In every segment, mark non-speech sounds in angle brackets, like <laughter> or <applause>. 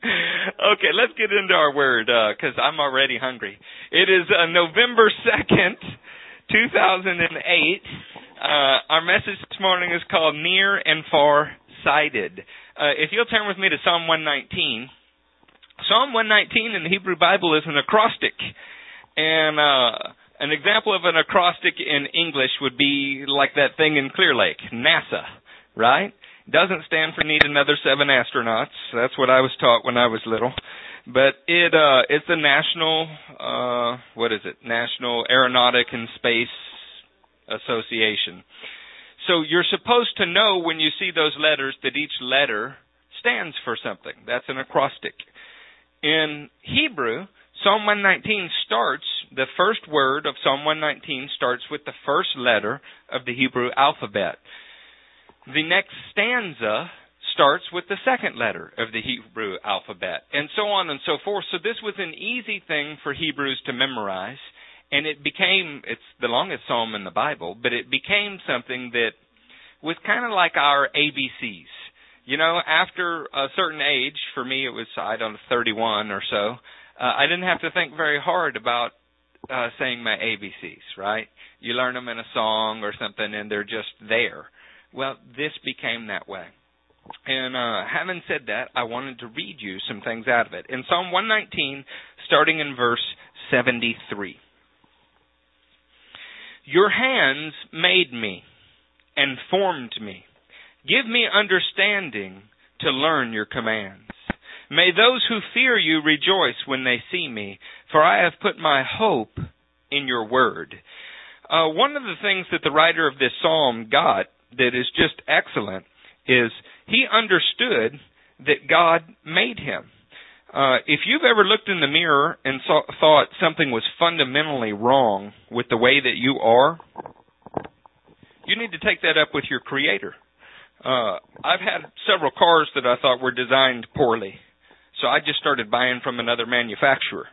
okay, let's get into our word because uh, I'm already hungry. It is uh, November 2nd, 2008. Uh, our message this morning is called Near and Far Sighted. Uh, if you'll turn with me to Psalm 119. Psalm 119 in the Hebrew Bible is an acrostic. And uh, an example of an acrostic in English would be like that thing in Clear Lake, NASA, right? Doesn't stand for need another seven astronauts. That's what I was taught when I was little. But it uh it's the national uh what is it? National Aeronautic and Space Association. So you're supposed to know when you see those letters that each letter stands for something. That's an acrostic. In Hebrew, Psalm 119 starts, the first word of Psalm 119 starts with the first letter of the Hebrew alphabet. The next stanza starts with the second letter of the Hebrew alphabet, and so on and so forth. So this was an easy thing for Hebrews to memorize, and it became, it's the longest psalm in the Bible, but it became something that was kind of like our ABCs. You know, after a certain age, for me it was, I don't know, 31 or so, uh, I didn't have to think very hard about uh, saying my ABCs, right? You learn them in a song or something and they're just there. Well, this became that way. And uh, having said that, I wanted to read you some things out of it. In Psalm 119, starting in verse 73. Your hands made me and formed me. Give me understanding to learn your commands. May those who fear you rejoice when they see me, for I have put my hope in your word. Uh, one of the things that the writer of this psalm got that is just excellent is he understood that God made him. Uh, if you've ever looked in the mirror and saw, thought something was fundamentally wrong with the way that you are, you need to take that up with your creator. Uh, I've had several cars that I thought were designed poorly. So I just started buying from another manufacturer.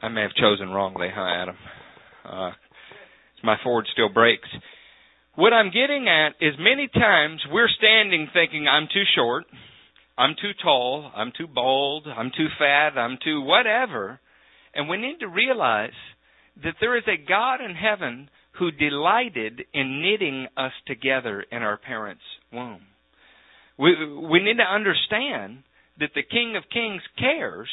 I may have chosen wrongly, huh, Adam? Uh, my Ford still breaks. What I'm getting at is many times we're standing thinking, I'm too short, I'm too tall, I'm too bald, I'm too fat, I'm too whatever. And we need to realize that there is a God in heaven who delighted in knitting us together in our parents' womb. We, we need to understand that the King of Kings cares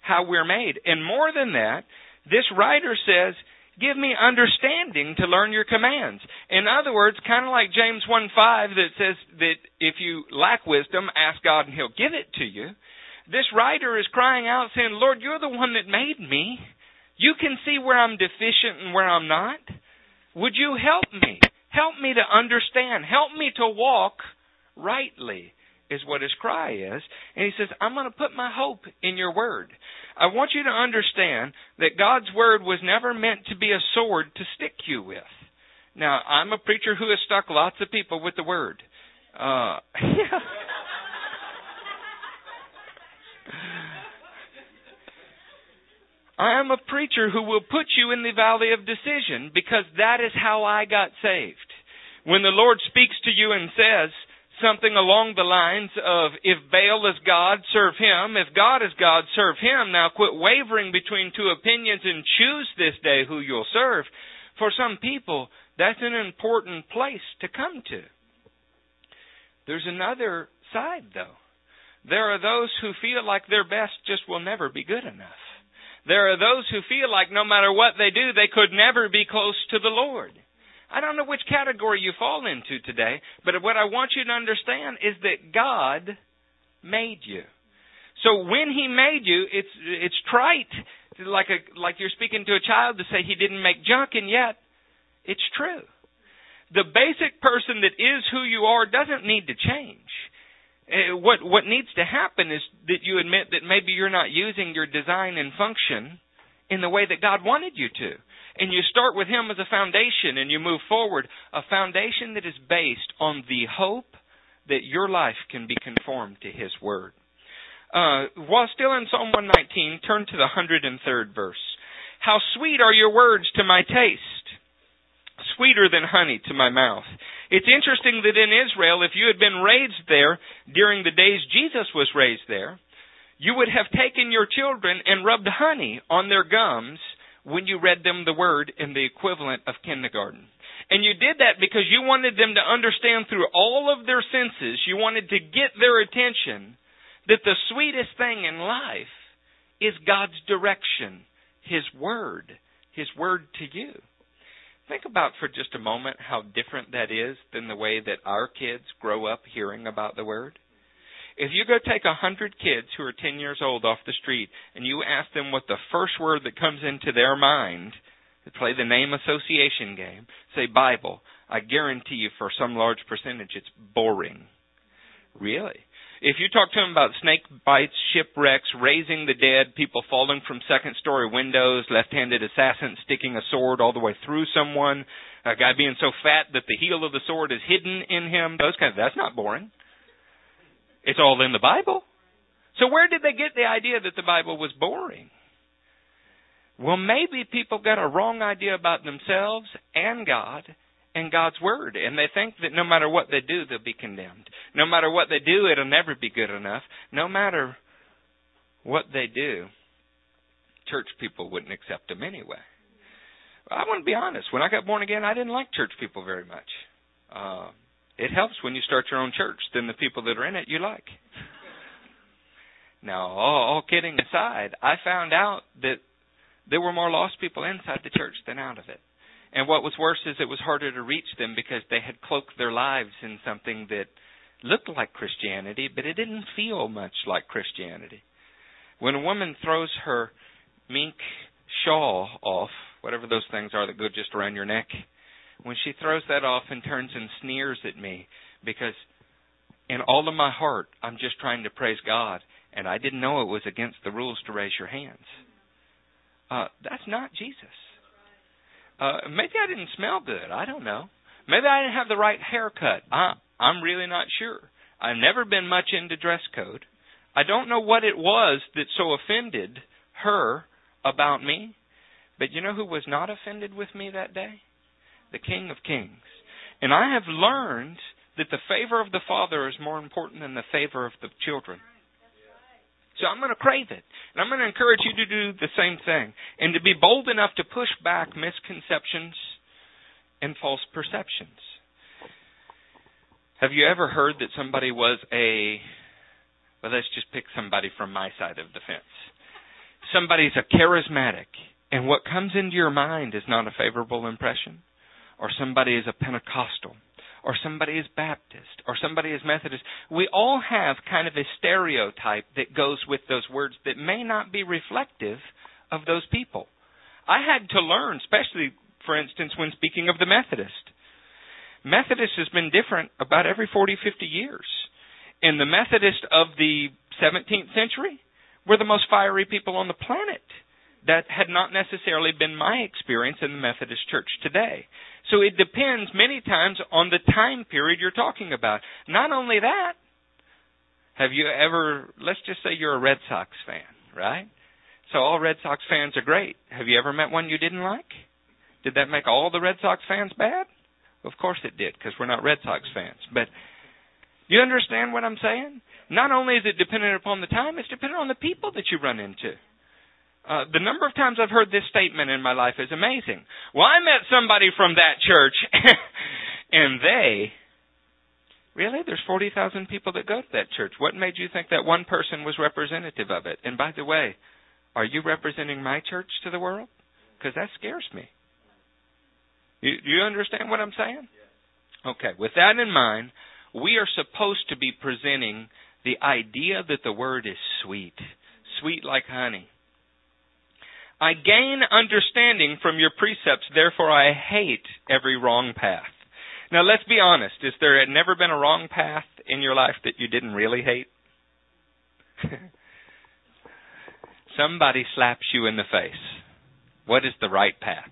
how we're made. And more than that, this writer says, Give me understanding to learn your commands. In other words, kind of like James 1 5 that says that if you lack wisdom, ask God and He'll give it to you. This writer is crying out saying, Lord, you're the one that made me. You can see where I'm deficient and where I'm not. Would you help me? Help me to understand. Help me to walk rightly is what his cry is. And he says, I'm going to put my hope in your word. I want you to understand that God's word was never meant to be a sword to stick you with. Now, I'm a preacher who has stuck lots of people with the word. Uh, <laughs> I am a preacher who will put you in the valley of decision because that is how I got saved. When the Lord speaks to you and says, something along the lines of if Baal is God, serve him. If God is God, serve him. Now quit wavering between two opinions and choose this day who you'll serve. For some people, that's an important place to come to. There's another side though. There are those who feel like their best just will never be good enough. There are those who feel like no matter what they do, they could never be close to the Lord. I don't know which category you fall into today, but what I want you to understand is that God made you. So when He made you, it's it's trite, like a like you're speaking to a child to say He didn't make junk, and yet it's true. The basic person that is who you are doesn't need to change. Uh, what what needs to happen is that you admit that maybe you're not using your design and function in the way that God wanted you to. And you start with Him as a foundation and you move forward, a foundation that is based on the hope that your life can be conformed to His Word. Uh, while still in Psalm 119, turn to the 103rd verse. How sweet are your words to my taste, sweeter than honey to my mouth. It's interesting that in Israel, if you had been raised there during the days Jesus was raised there, You would have taken your children and rubbed honey on their gums when you read them the word in the equivalent of kindergarten. And you did that because you wanted them to understand through all of their senses, you wanted to get their attention that the sweetest thing in life is God's direction, His Word, His Word to you. Think about for just a moment how different that is than the way that our kids grow up hearing about the Word. If you go take a hundred kids who are ten years old off the street and you ask them what the first word that comes into their mind, play the name association game, say Bible, I guarantee you for some large percentage it's boring. Really? If you talk to them about snake bites, shipwrecks, raising the dead, people falling from second story windows, left-handed assassins sticking a sword all the way through someone, a guy being so fat that the heel of the sword is hidden in him, those kinds of, that's not boring. It's all in the Bible. So where did they get the idea that the Bible was boring? Well, maybe people got a wrong idea about themselves and God and God's Word, and they think that no matter what they do, they'll be condemned. No matter what they do, it'll never be good enough. No matter what they do, church people wouldn't accept them anyway. I want to be honest. When I got born again, I didn't like church people very much. Uh, it helps when you start your own church, then the people that are in it you like. now, all, all kidding aside, I found out that there were more lost people inside the church than out of it. And what was worse is it was harder to reach them because they had cloaked their lives in something that looked like Christianity, but it didn't feel much like Christianity. When a woman throws her mink shawl off, whatever those things are that go just around your neck, when she throws that off and turns and sneers at me because in all of my heart I'm just trying to praise God and I didn't know it was against the rules to raise your hands. Uh, that's not Jesus. Uh, maybe I didn't smell good. I don't know. Maybe I didn't have the right haircut. I, I'm really not sure. I've never been much into dress code. I don't know what it was that so offended her about me. But you know who was not offended with me that day? The King of Kings. And I have learned that the favor of the Father is more important than the favor of the children. So I'm going to crave it. And I'm going to encourage you to do the same thing. And to be bold enough to push back misconceptions and false perceptions. Have you ever heard that somebody was a, well, let's just pick somebody from my side of the fence. Somebody's a charismatic, and what comes into your mind is not a favorable impression or somebody is a Pentecostal, or somebody is Baptist, or somebody is Methodist. We all have kind of a stereotype that goes with those words that may not be reflective of those people. I had to learn, especially, for instance, when speaking of the Methodist. Methodist has been different about every 40, 50 years. And the Methodist of the 17th century were the most fiery people on the planet that had not necessarily been my experience in the Methodist Church today. So it depends many times on the time period you're talking about. Not only that, have you ever, let's just say you're a Red Sox fan, right? So all Red Sox fans are great. Have you ever met one you didn't like? Did that make all the Red Sox fans bad? Of course it did, because we're not Red Sox fans. But you understand what I'm saying? Not only is it dependent upon the time, it's dependent on the people that you run into. Uh, the number of times I've heard this statement in my life is amazing. Well, I met somebody from that church, <laughs> and they. Really? There's 40,000 people that go to that church. What made you think that one person was representative of it? And by the way, are you representing my church to the world? Because that scares me. You, you understand what I'm saying? Okay, with that in mind, we are supposed to be presenting the idea that the word is sweet, sweet like honey. I gain understanding from your precepts, therefore I hate every wrong path. Now let's be honest, is there never been a wrong path in your life that you didn't really hate? <laughs> Somebody slaps you in the face. What is the right path?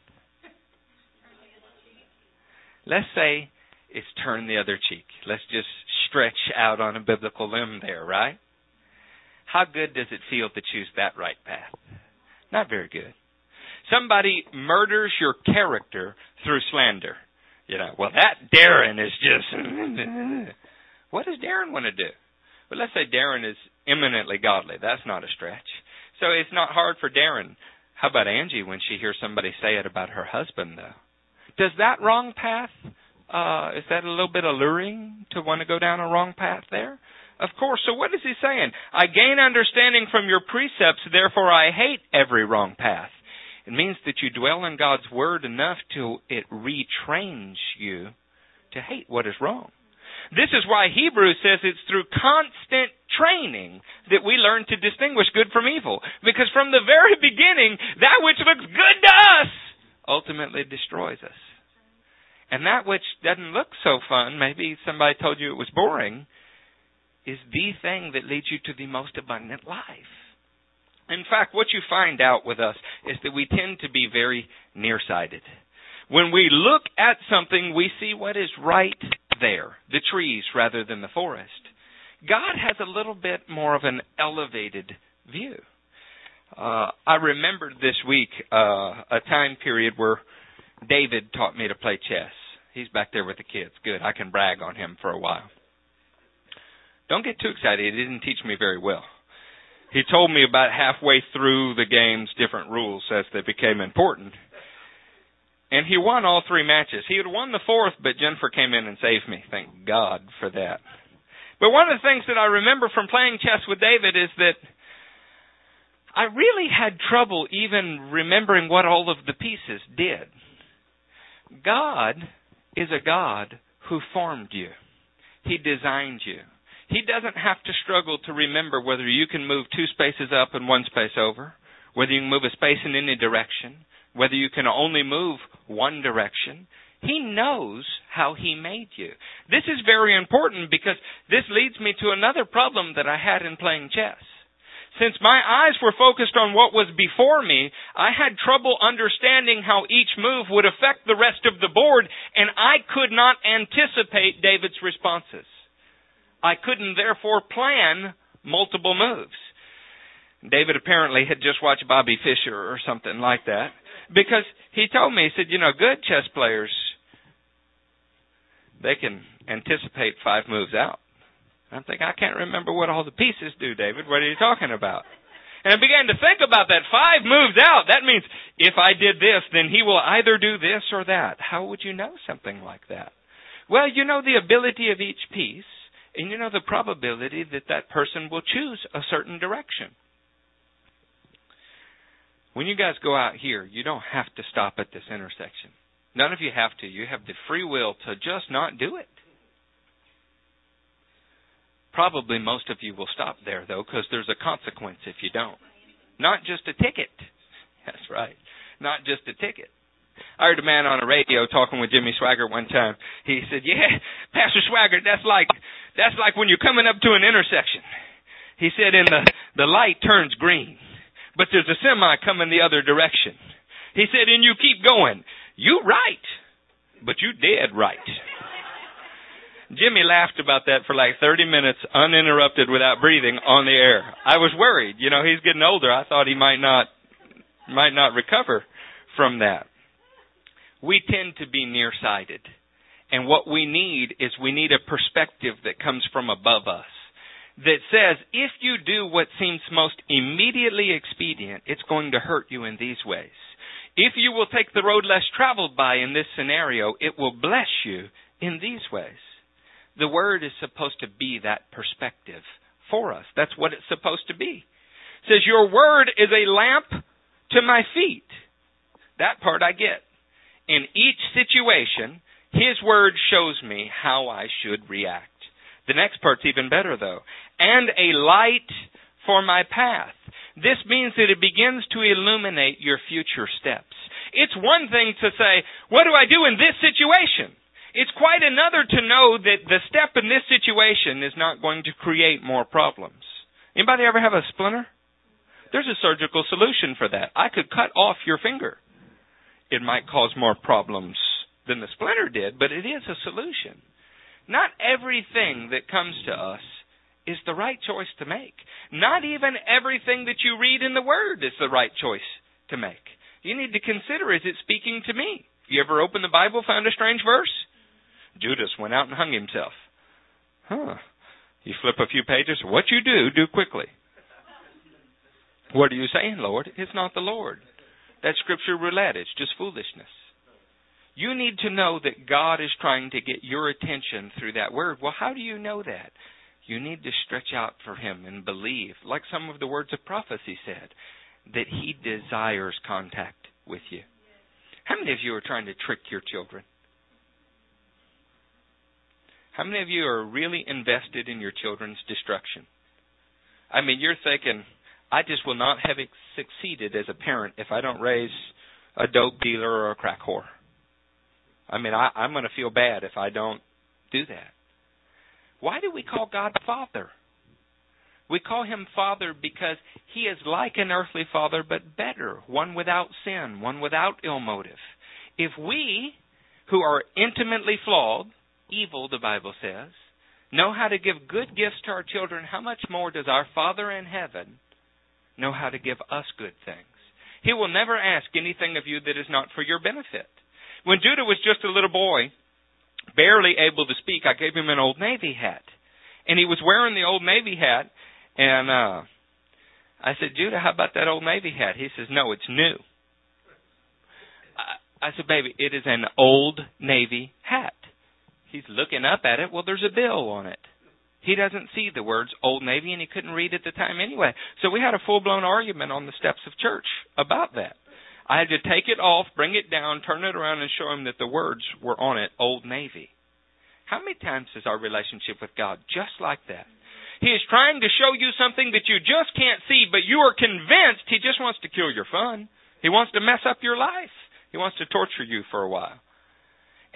Let's say it's turn the other cheek. Let's just stretch out on a biblical limb there, right? How good does it feel to choose that right path? Not very good. Somebody murders your character through slander. You know, well, that Darren is just. <laughs> what does Darren want to do? But let's say Darren is eminently godly. That's not a stretch. So it's not hard for Darren. How about Angie when she hears somebody say it about her husband, though? Does that wrong path, uh, is that a little bit alluring to want to go down a wrong path there? Of course. So what is he saying? I gain understanding from your precepts, therefore I hate every wrong path. It means that you dwell in God's Word enough till it retrains you to hate what is wrong. This is why Hebrews says it's through constant training that we learn to distinguish good from evil. Because from the very beginning, that which looks good to us ultimately destroys us. And that which doesn't look so fun, maybe somebody told you it was boring, is the thing that leads you to the most abundant life. In fact, what you find out with us is that we tend to be very nearsighted. When we look at something, we see what is right there, the trees rather than the forest. God has a little bit more of an elevated view. Uh, I remembered this week uh, a time period where David taught me to play chess. He's back there with the kids. Good. I can brag on him for a while. Don't get too excited. He didn't teach me very well. He told me about halfway through the game's different rules as they became important. And he won all three matches. He had won the fourth, but Jennifer came in and saved me. Thank God for that. But one of the things that I remember from playing chess with David is that I really had trouble even remembering what all of the pieces did. God is a God who formed you. He designed you. He doesn't have to struggle to remember whether you can move two spaces up and one space over, whether you can move a space in any direction, whether you can only move one direction. He knows how He made you. This is very important because this leads me to another problem that I had in playing chess. Since my eyes were focused on what was before me, I had trouble understanding how each move would affect the rest of the board, and I could not anticipate David's responses. I couldn't therefore plan multiple moves. David apparently had just watched Bobby Fischer or something like that because he told me, he said, you know, good chess players, they can anticipate five moves out. I'm thinking, I can't remember what all the pieces do, David. What are you talking about? And I began to think about that. Five moves out. That means if I did this, then he will either do this or that. How would you know something like that? Well, you know the ability of each piece and you know the probability that that person will choose a certain direction. When you guys go out here, you don't have to stop at this intersection. None of you have to. You have the free will to just not do it. Probably most of you will stop there, though, because there's a consequence if you don't. Not just a ticket. <laughs> That's right. Not just a ticket. I heard a man on the radio talking with Jimmy Swaggart one time. He said, "Yeah, <laughs> Pastor Swaggart, that's like that's like when you're coming up to an intersection." He said, "And the the light turns green, but there's a semi coming the other direction." He said, "And you keep going. You right, but you dead right." Jimmy laughed about that for like 30 minutes uninterrupted without breathing on the air. I was worried. You know, he's getting older. I thought he might not might not recover from that we tend to be nearsighted. And what we need is we need a perspective that comes from above us that says if you do what seems most immediately expedient, it's going to hurt you in these ways. If you will take the road less traveled by in this scenario, it will bless you in these ways. The Word is supposed to be that perspective for us. That's what it's supposed to be. It says, Your Word is a lamp to my feet. That part I get in each situation, His Word shows me how I should react. The next part's even better, though. And a light for my path. This means that it begins to illuminate your future steps. It's one thing to say, what do I do in this situation? It's quite another to know that the step in this situation is not going to create more problems. Anybody ever have a splinter? There's a surgical solution for that. I could cut off your finger it might cause more problems than the splinter did, but it is a solution. Not everything that comes to us is the right choice to make. Not even everything that you read in the Word is the right choice to make. You need to consider is it speaking to me? You ever opened the Bible, found a strange verse? Judas went out and hung himself. Huh. You flip a few pages. What you do, do quickly. What are you saying, Lord? It's not the Lord. That's scripture roulette. It's just foolishness. You need to know that God is trying to get your attention through that word. Well, how do you know that? You need to stretch out for Him and believe, like some of the words of prophecy said, that He desires contact with you. How many of you are trying to trick your children? How many of you are really invested in your children's destruction? I mean, you're thinking, I just will not have succeeded as a parent if I don't raise a dope dealer or a crack whore. I mean, I, I'm going to feel bad if I don't do that. Why do we call God Father? We call him Father because he is like an earthly father, but better, one without sin, one without ill motive. If we, who are intimately flawed, evil, the Bible says, know how to give good gifts to our children, how much more does our Father in heaven know how to give us good things? He will never ask anything of you that is not for your benefit. When Judah was just a little boy, barely able to speak, I gave him an old Navy hat. And he was wearing the old Navy hat, and uh I said, Judah, how about that old Navy hat? He says, No, it's new. I, I said, Baby, it is an old Navy hat. He's looking up at it. Well, there's a bill on it. He doesn't see the words Old Navy, and he couldn't read at the time anyway. So we had a full blown argument on the steps of church about that. I had to take it off, bring it down, turn it around, and show him that the words were on it Old Navy. How many times is our relationship with God just like that? He is trying to show you something that you just can't see, but you are convinced he just wants to kill your fun. He wants to mess up your life. He wants to torture you for a while.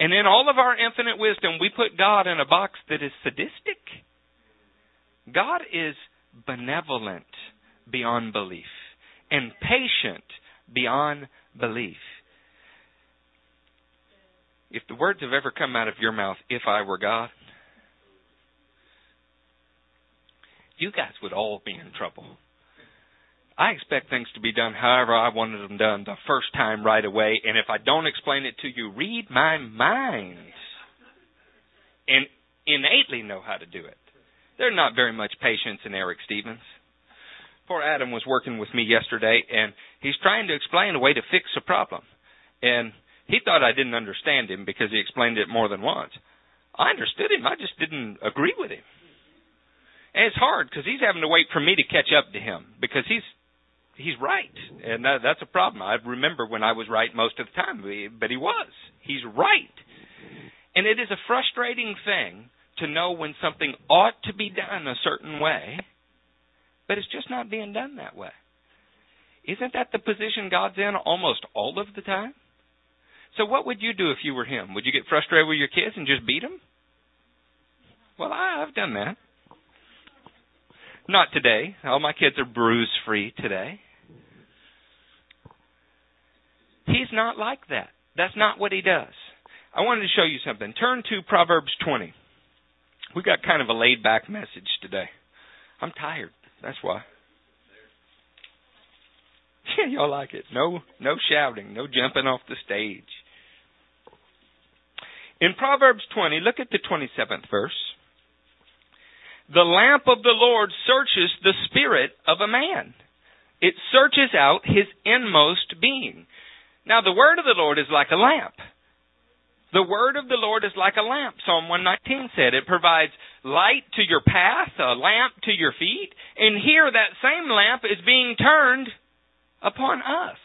And in all of our infinite wisdom, we put God in a box that is sadistic. God is benevolent beyond belief and patient beyond belief. If the words have ever come out of your mouth, if I were God, you guys would all be in trouble. I expect things to be done however I wanted them done the first time right away, and if I don't explain it to you, read my mind and innately know how to do it. There's not very much patience in Eric Stevens. Poor Adam was working with me yesterday, and he's trying to explain a way to fix a problem. And he thought I didn't understand him because he explained it more than once. I understood him, I just didn't agree with him. And it's hard because he's having to wait for me to catch up to him because he's he's right, and that, that's a problem. I remember when I was right most of the time, but he was. He's right, and it is a frustrating thing to know when something ought to be done a certain way, but it's just not being done that way. Isn't that the position God's in almost all of the time? So what would you do if you were him? Would you get frustrated with your kids and just beat them? Well, I've done that. Not today. All my kids are bruise free today. He's not like that. That's not what he does. I wanted to show you something. Turn to Proverbs 20. We got kind of a laid back message today. I'm tired. That's why. <laughs> Yeah, y'all like it. No no shouting, no jumping off the stage. In Proverbs 20, look at the 27th verse. The lamp of the Lord searches the spirit of a man. It searches out his inmost being. Now the word of the Lord is like a lamp. The word of the Lord is like a lamp. Psalm 119 said it provides light to your path, a lamp to your feet, and here that same lamp is being turned upon us.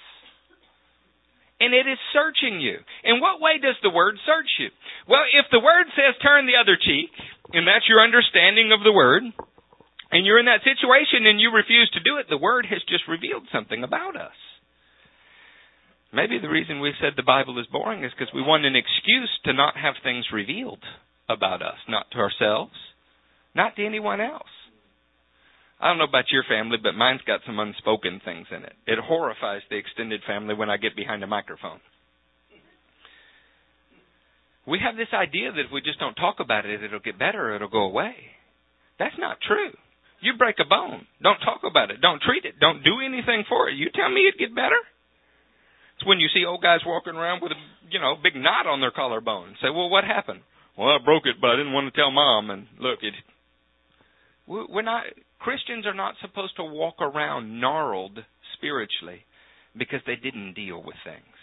And it is searching you. In what way does the word search you? Well, if the word says turn the other cheek, and that's your understanding of the word, and you're in that situation and you refuse to do it, the word has just revealed something about us. Maybe the reason we said the Bible is boring is because we want an excuse to not have things revealed about us, not to ourselves, not to anyone else. I don't know about your family, but mine's got some unspoken things in it. It horrifies the extended family when I get behind a microphone. We have this idea that if we just don't talk about it, it'll get better, it'll go away. That's not true. You break a bone, don't talk about it, don't treat it, don't do anything for it. You tell me it'd get better? It's when you see old guys walking around with a you know big knot on their collarbone. Say, well, what happened? Well, I broke it, but I didn't want to tell mom. And look, it We're not Christians are not supposed to walk around gnarled spiritually because they didn't deal with things.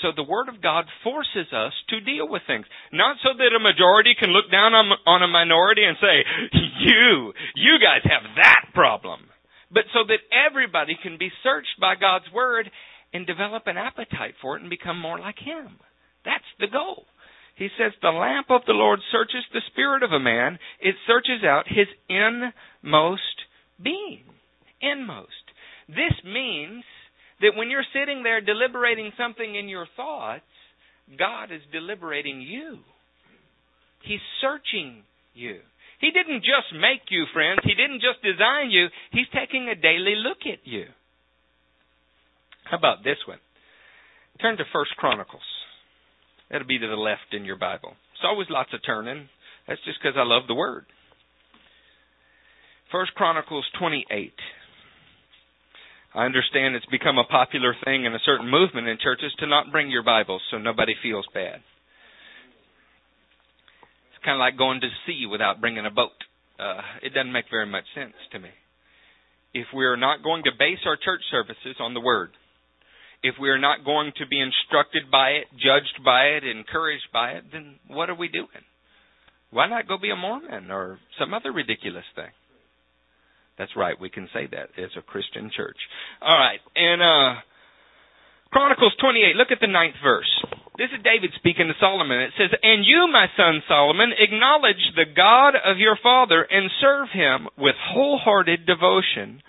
So the Word of God forces us to deal with things. Not so that a majority can look down on, on a minority and say, you, you guys have that problem. But so that everybody can be searched by God's Word and develop an appetite for it and become more like Him. That's the goal. He says, The lamp of the Lord searches the spirit of a man, it searches out his inmost being. Inmost. This means that when you're sitting there deliberating something in your thoughts, God is deliberating you. He's searching you. He didn't just make you, friends. He didn't just design you. He's taking a daily look at you. How about this one? Turn to First Chronicles. That'll be to the left in your Bible. It's always lots of turning. That's just because I love the Word. First Chronicles 28. I understand it's become a popular thing in a certain movement in churches to not bring your Bibles so nobody feels bad. It's kind of like going to sea without bringing a boat. Uh, it doesn't make very much sense to me. If we're not going to base our church services on the Word, if we're not going to be instructed by it, judged by it, encouraged by it, then what are we doing? Why not go be a Mormon or some other ridiculous thing? That's right, we can say that as a Christian church. All right, and uh, Chronicles 28, look at the ninth verse. This is David speaking to Solomon. It says, And you, my son Solomon, acknowledge the God of your father and serve him with wholehearted devotion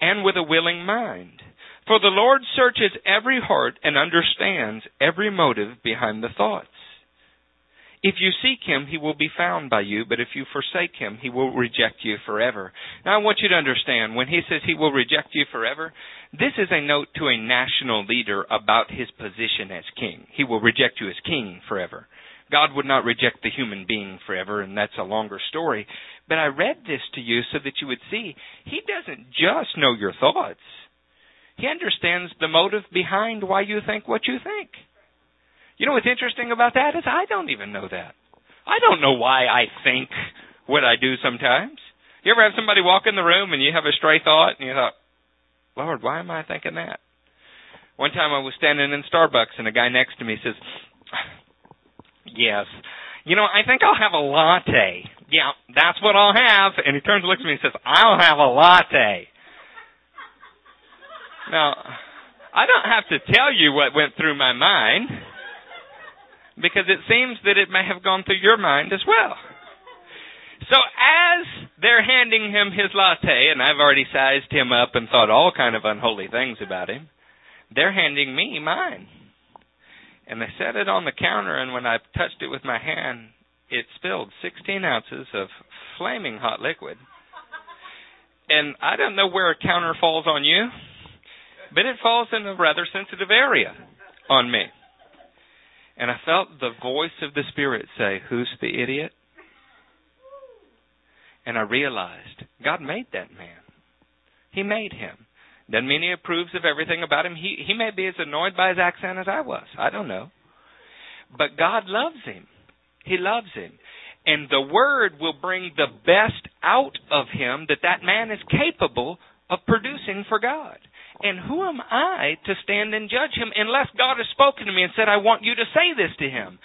and with a willing mind. For the Lord searches every heart and understands every motive behind the thoughts. If you seek him, he will be found by you, but if you forsake him, he will reject you forever. Now I want you to understand, when he says he will reject you forever, this is a note to a national leader about his position as king. He will reject you as king forever. God would not reject the human being forever, and that's a longer story. But I read this to you so that you would see, he doesn't just know your thoughts. He understands the motive behind why you think what you think. You know what's interesting about that is I don't even know that. I don't know why I think what I do sometimes. You ever have somebody walk in the room and you have a stray thought and you thought, Lord, why am I thinking that? One time I was standing in Starbucks and a guy next to me says, Yes. You know, I think I'll have a latte. Yeah, that's what I'll have. And he turns and looks at me and says, I'll have a latte. Now, I don't have to tell you what went through my mind because it seems that it may have gone through your mind as well. So as they're handing him his latte, and I've already sized him up and thought all kind of unholy things about him, they're handing me mine. And they set it on the counter, and when I touched it with my hand, it spilled 16 ounces of flaming hot liquid. And I don't know where a counter falls on you, but it falls in a rather sensitive area on me. And I felt the voice of the Spirit say, Who's the idiot? And I realized God made that man. He made him. Doesn't mean he approves of everything about him. He he may be as annoyed by his accent as I was. I don't know. But God loves him. He loves him. And the word will bring the best out of him that that man is capable of producing for God. And who am I to stand and judge him unless God has spoken to me and said, I want you to say this to him?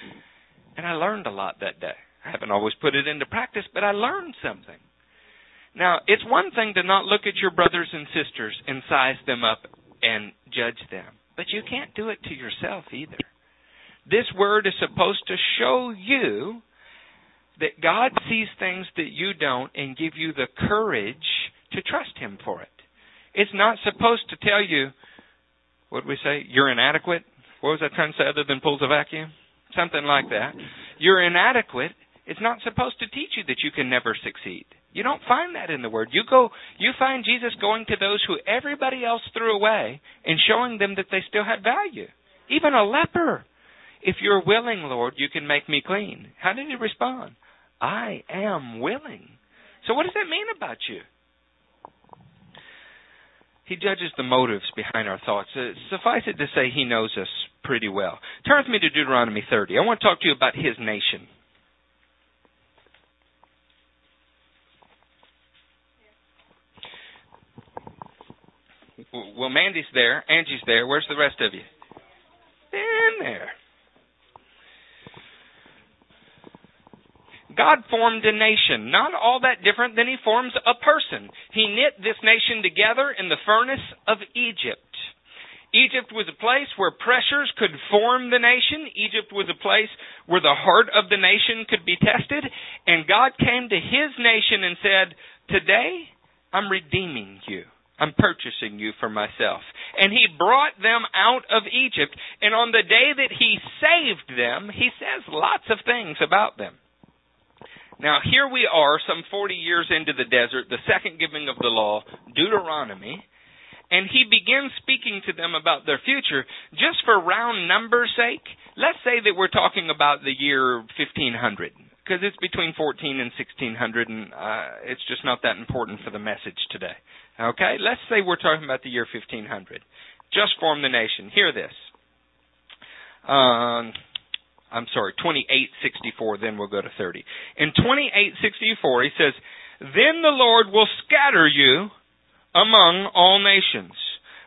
And I learned a lot that day. I haven't always put it into practice, but I learned something. Now, it's one thing to not look at your brothers and sisters and size them up and judge them, but you can't do it to yourself either. This word is supposed to show you that God sees things that you don't and give you the courage to trust Him for it. It's not supposed to tell you, what we say, you're inadequate. What was trying to say other than pulls a vacuum? Something like that. You're inadequate. It's not supposed to teach you that you can never succeed. You don't find that in the Word. You go, you find Jesus going to those who everybody else threw away and showing them that they still had value. Even a leper. If you're willing, Lord, you can make me clean. How did he respond? I am willing. So what does that mean about you? He judges the motives behind our thoughts. Uh, suffice it to say, he knows us pretty well. Turn with me to Deuteronomy 30. I want to talk to you about his nation. Well, Mandy's there. Angie's there. Where's the rest of you? In there. God formed a nation, not all that different than He forms a person. He knit this nation together in the furnace of Egypt. Egypt was a place where pressures could form the nation. Egypt was a place where the heart of the nation could be tested. And God came to His nation and said, Today, I'm redeeming you. I'm purchasing you for myself. And he brought them out of Egypt. And on the day that he saved them, he says lots of things about them. Now, here we are, some 40 years into the desert, the second giving of the law, Deuteronomy, and he begins speaking to them about their future. Just for round numbers' sake, let's say that we're talking about the year 1500, because it's between 14 and 1600, and uh, it's just not that important for the message today. Okay? Let's say we're talking about the year 1500. Just form the nation. Hear this. Um, I'm sorry, 2864, then we'll go to 30. In 2864, he says, Then the Lord will scatter you among all nations,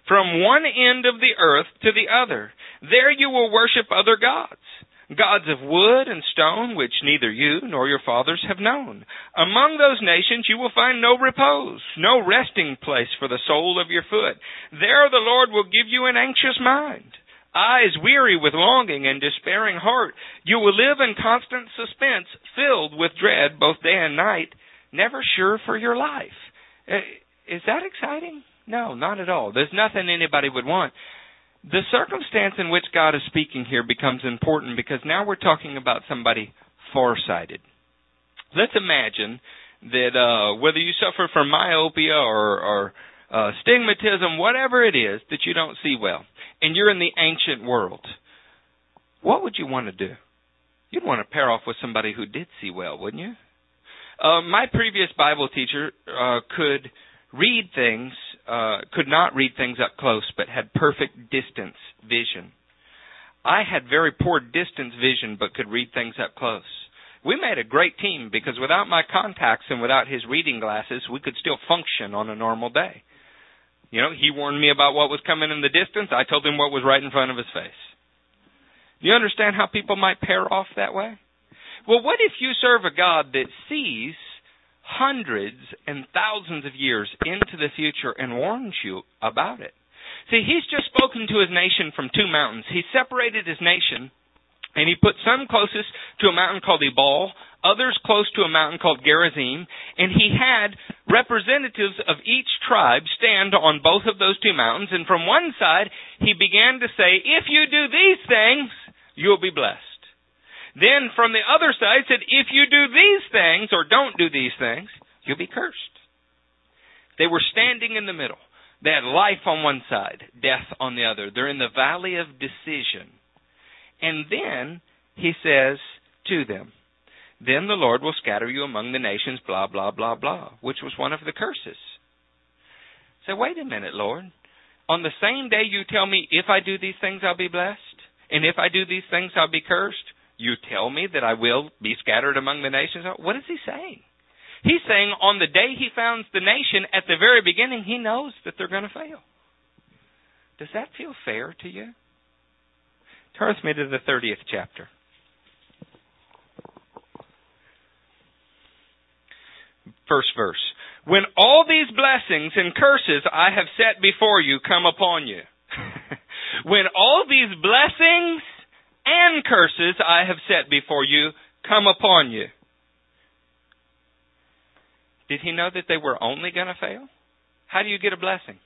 from one end of the earth to the other. There you will worship other gods, gods of wood and stone, which neither you nor your fathers have known. Among those nations you will find no repose, no resting place for the sole of your foot. There the Lord will give you an anxious mind eyes weary with longing and despairing heart. You will live in constant suspense, filled with dread both day and night, never sure for your life. Uh, is that exciting? No, not at all. There's nothing anybody would want. The circumstance in which God is speaking here becomes important because now we're talking about somebody farsighted. Let's imagine that uh, whether you suffer from myopia or, or uh, stigmatism, whatever it is, that you don't see well and you're in the ancient world, what would you want to do? You'd want to pair off with somebody who did see well, wouldn't you? Uh, my previous Bible teacher uh, could read things, uh, could not read things up close, but had perfect distance vision. I had very poor distance vision, but could read things up close. We made a great team because without my contacts and without his reading glasses, we could still function on a normal day. You know, he warned me about what was coming in the distance. I told him what was right in front of his face. Do you understand how people might pair off that way? Well, what if you serve a God that sees hundreds and thousands of years into the future and warns you about it? See, he's just spoken to his nation from two mountains. He separated his nation and he put some closest to a mountain called Ebal, others close to a mountain called Gerizim, and he had representatives of each tribe stand on both of those two mountains, and from one side he began to say, if you do these things, you'll be blessed. Then from the other side said, if you do these things or don't do these things, you'll be cursed. They were standing in the middle. They had life on one side, death on the other. They're in the valley of decision. And then he says to them, then the Lord will scatter you among the nations, blah, blah, blah, blah, which was one of the curses. So wait a minute, Lord. On the same day you tell me if I do these things I'll be blessed, and if I do these things I'll be cursed, you tell me that I will be scattered among the nations. What is he saying? He's saying on the day he founds the nation, at the very beginning, he knows that they're going to fail. Does that feel fair to you? Turn with me to the 30th chapter. First verse. When all these blessings and curses I have set before you come upon you. <laughs> when all these blessings and curses I have set before you come upon you. Did he know that they were only going to fail? How do you get a blessing?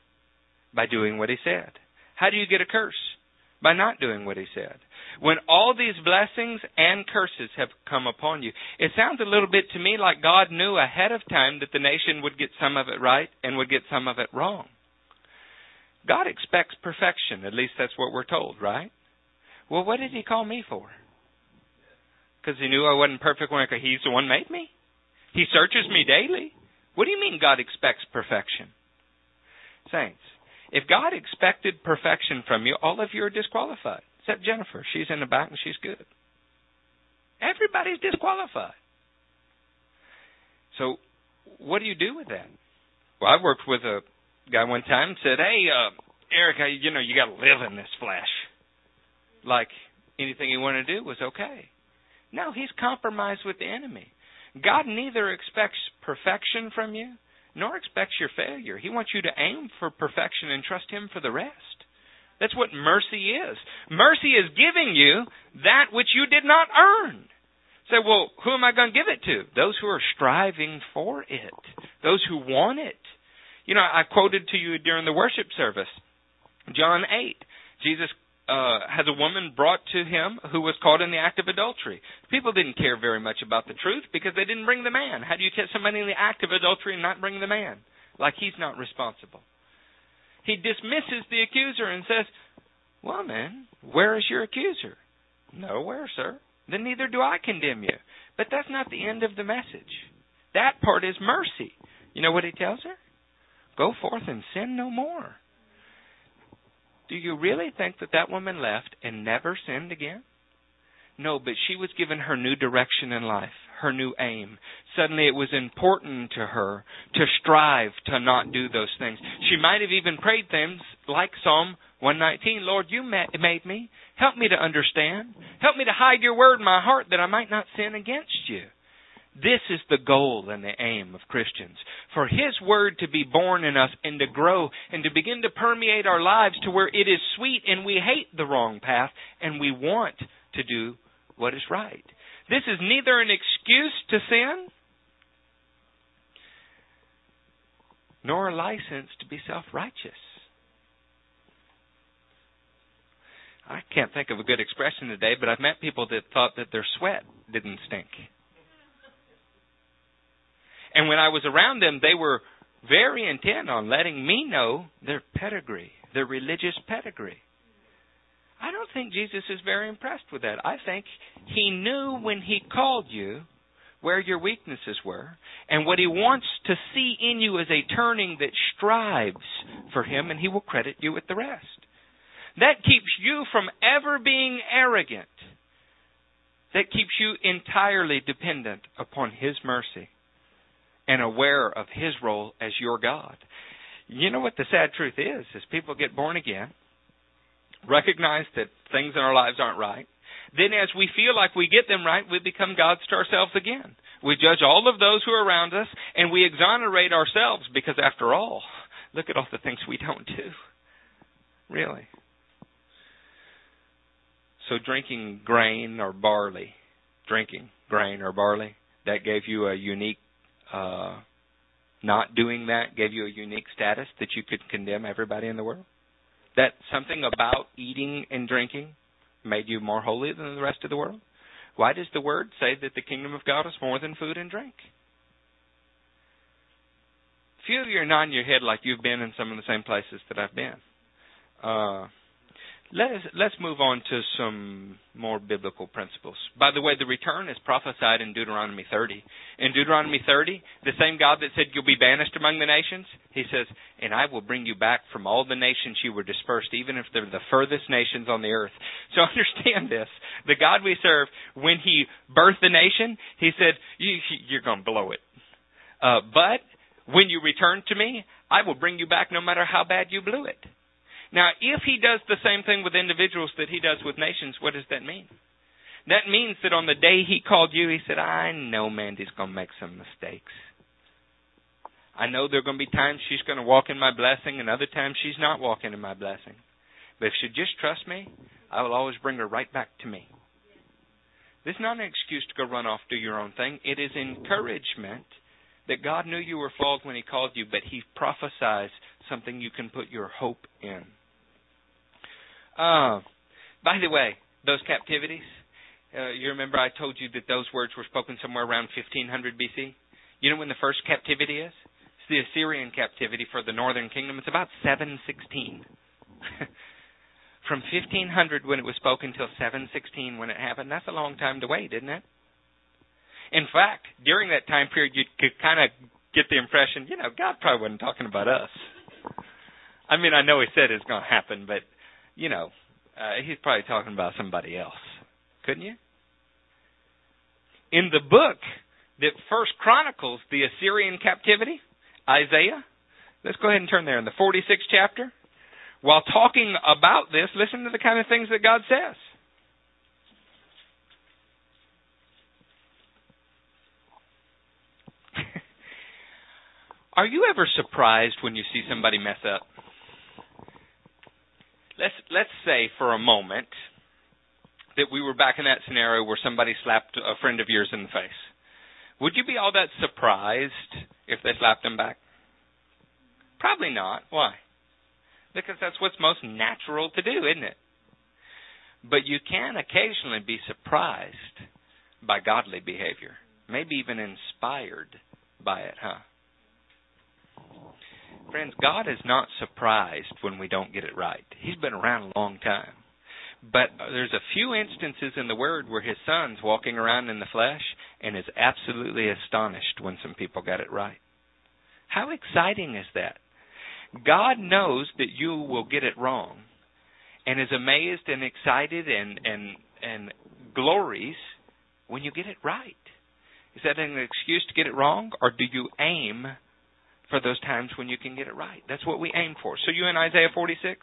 By doing what he said. How do you get a curse? By not doing what he said when all these blessings and curses have come upon you. It sounds a little bit to me like God knew ahead of time that the nation would get some of it right and would get some of it wrong. God expects perfection. At least that's what we're told, right? Well, what did he call me for? Because he knew I wasn't perfect when I, he's the one made me. He searches me daily. What do you mean God expects perfection? Saints, if God expected perfection from you, all of you are disqualified. Except Jennifer. She's in the back and she's good. Everybody's disqualified. So, what do you do with that? Well, I've worked with a guy one time and said, "Hey, uh, Eric, you know, you got to live in this flesh." Like anything you want to do was okay. No, he's compromised with the enemy. God neither expects perfection from you nor expects your failure. He wants you to aim for perfection and trust him for the rest. That's what mercy is. Mercy is giving you that which you did not earn. Say, well, who am I going to give it to? Those who are striving for it, those who want it. You know, I quoted to you during the worship service, John 8. Jesus uh, has a woman brought to him who was caught in the act of adultery. People didn't care very much about the truth because they didn't bring the man. How do you catch somebody in the act of adultery and not bring the man? Like he's not responsible. He dismisses the accuser and says, Well, man, where is your accuser? Nowhere, sir. Then neither do I condemn you. But that's not the end of the message. That part is mercy. You know what he tells her? Go forth and sin no more. Do you really think that that woman left and never sinned again? No, but she was given her new direction in life, her new aim. Suddenly it was important to her to strive to not do those things. She might have even prayed things like Psalm 119 Lord, you made me. Help me to understand. Help me to hide your word in my heart that I might not sin against you. This is the goal and the aim of Christians. For His Word to be born in us and to grow and to begin to permeate our lives to where it is sweet and we hate the wrong path and we want to do what is right. This is neither an excuse to sin nor a license to be self righteous. I can't think of a good expression today, but I've met people that thought that their sweat didn't stink. And when I was around them, they were very intent on letting me know their pedigree, their religious pedigree. I don't think Jesus is very impressed with that. I think he knew when he called you where your weaknesses were and what he wants to see in you is a turning that strives for him, and he will credit you with the rest. That keeps you from ever being arrogant. That keeps you entirely dependent upon his mercy and aware of his role as your God. You know what the sad truth is, is people get born again, recognize that things in our lives aren't right. Then as we feel like we get them right, we become gods to ourselves again. We judge all of those who are around us and we exonerate ourselves because after all, look at all the things we don't do. Really. So drinking grain or barley, drinking grain or barley, that gave you a unique uh, not doing that gave you a unique status that you could condemn everybody in the world? That something about eating and drinking made you more holy than the rest of the world? Why does the word say that the kingdom of God is more than food and drink? Few of you are nodding your head like you've been in some of the same places that I've been. Uh, Let's let's move on to some more biblical principles. By the way, the return is prophesied in Deuteronomy 30. In Deuteronomy 30, the same God that said you'll be banished among the nations, he says, "And I will bring you back from all the nations you were dispersed, even if they're the furthest nations on the earth." <laughs> So understand this: the God we serve, when He birthed the nation, He said, you, "You're going to blow it," uh, but when you return to me, I will bring you back, no matter how bad you blew it. Now, if he does the same thing with individuals that he does with nations, what does that mean? That means that on the day he called you, he said, I know Mandy's going to make some mistakes. I know there are going to be times she's going to walk in my blessing and other times she's not walking in my blessing. But if she just trust me, I will always bring her right back to me. This is not an excuse to go run off do your own thing. It is encouragement that God knew you were flawed when He called you, but He prophesies something you can put your hope in. Uh, by the way, those captivities, uh, you remember I told you that those words were spoken somewhere around 1500 BC? You know when the first captivity is? It's the Assyrian captivity for the northern kingdom. It's about 716. <laughs> From 1500 when it was spoken till 716 when it happened. That's a long time to wait, isn't it? In fact, during that time period, you could kind of get the impression, you know, God probably wasn't talking about us. I mean, I know He said it's going to happen, but you know, uh, he's probably talking about somebody else. Couldn't you? In the book that first chronicles the Assyrian captivity, Isaiah, Let's go ahead and turn there in the 46th chapter. While talking about this, listen to the kind of things that God says. <laughs> Are you ever surprised when you see somebody mess up? Let's let's say for a moment that we were back in that scenario where somebody slapped a friend of yours in the face. Would you be all that surprised if they slapped him back? Probably not. Why? Because that's what's most natural to do, isn't it? But you can occasionally be surprised by godly behavior, maybe even inspired by it, huh? Friends, God is not surprised when we don't get it right. He's been around a long time. But there's a few instances in the Word where His Son's walking around in the flesh and is absolutely astonished when some people got it right. How exciting is that? God knows that you will get it wrong and is amazed and excited and, and, and glories when you get it right. Is that an excuse to get it wrong, or do you aim for those times when you can get it right. That's what we aim for. So you in Isaiah 46?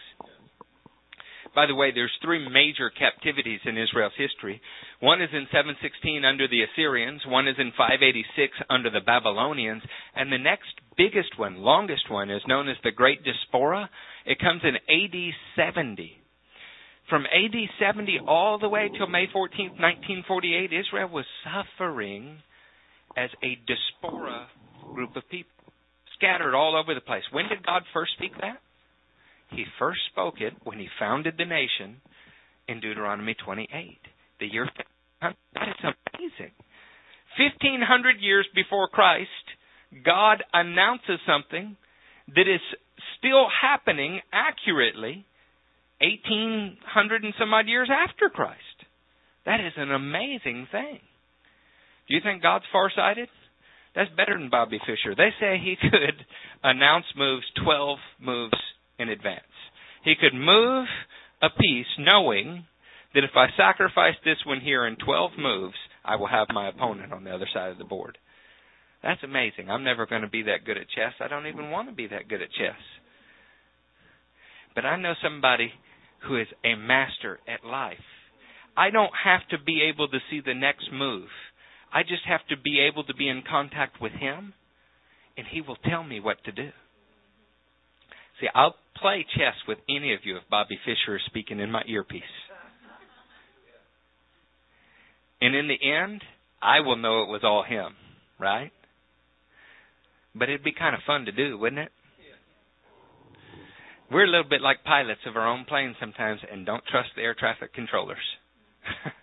By the way, there's three major captivities in Israel's history. One is in 716 under the Assyrians, one is in 586 under the Babylonians, and the next biggest one, longest one, is known as the Great Diaspora. It comes in AD 70. From AD 70 all the way till May 14, 1948, Israel was suffering as a diaspora group of people scattered all over the place. When did God first speak that? He first spoke it when he founded the nation in Deuteronomy 28. The year that is amazing. 1500 years before Christ, God announces something that is still happening accurately 1800 and some odd years after Christ. That is an amazing thing. Do you think God's farsighted? That's better than Bobby Fischer. They say he <laughs> could announce moves 12 moves in advance. He could move a piece knowing that if I sacrifice this one here in 12 moves, I will have my opponent on the other side of the board. That's amazing. I'm never going to be that good at chess. I don't even want to be that good at chess. But I know somebody who is a master at life. I don't have to be able to see the next move. I just have to be able to be in contact with Him, and He will tell me what to do. See, I'll play chess with any of you if Bobby Fischer is speaking in my earpiece. And in the end, I will know it was all him, right? But it'd be kind of fun to do, wouldn't it? We're a little bit like pilots of our own planes sometimes and don't trust the air traffic controllers. <laughs>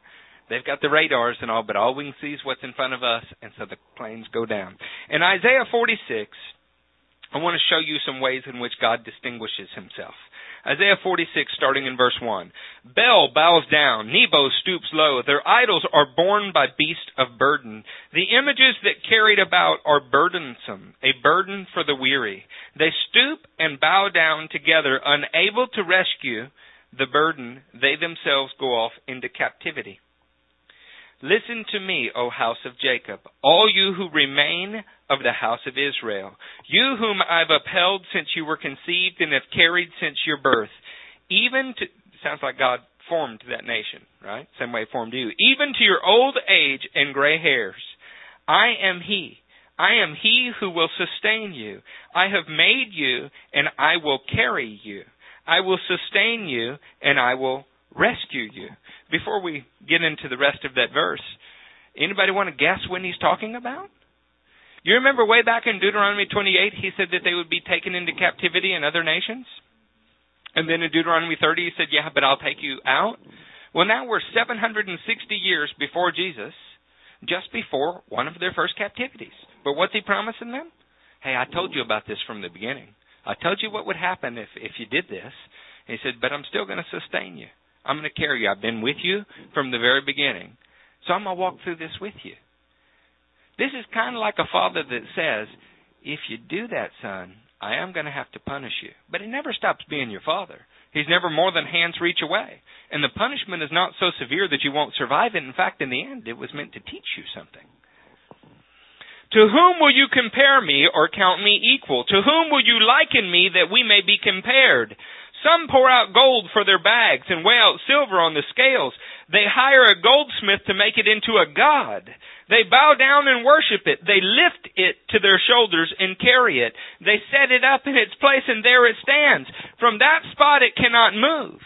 They've got the radars and all, but all we can see is what's in front of us, and so the planes go down. In Isaiah 46, I want to show you some ways in which God distinguishes himself. Isaiah 46, starting in verse 1. Bel bows down, Nebo stoops low. Their idols are borne by beasts of burden. The images that carried about are burdensome, a burden for the weary. They stoop and bow down together, unable to rescue the burden. They themselves go off into captivity. Listen to me, O house of Jacob, all you who remain of the house of Israel, you whom I've upheld since you were conceived and have carried since your birth, even to, sounds like God formed that nation, right? Same way formed you. Even to your old age and gray hairs, I am he. I am he who will sustain you. I have made you and I will carry you. I will sustain you and I will rescue you. Before we get into the rest of that verse, anybody want to guess when he's talking about? You remember way back in Deuteronomy 28, he said that they would be taken into captivity in other nations? And then in Deuteronomy 30, he said, Yeah, but I'll take you out. Well, now we're 760 years before Jesus, just before one of their first captivities. But what's he promising them? Hey, I told you about this from the beginning. I told you what would happen if, if you did this. And he said, But I'm still going to sustain you. I'm going to carry you. I've been with you from the very beginning. So I'm going to walk through this with you. This is kind of like a father that says, if you do that, son, I am going to have to punish you. But he never stops being your father. He's never more than hand's reach away. And the punishment is not so severe that you won't survive it. In fact, in the end, it was meant to teach you something. To whom will you compare me or count me equal? To whom will you liken me that we may be compared? Some pour out gold for their bags and weigh out silver on the scales. They hire a goldsmith to make it into a god. They bow down and worship it. They lift it to their shoulders and carry it. They set it up in its place and there it stands. From that spot it cannot move.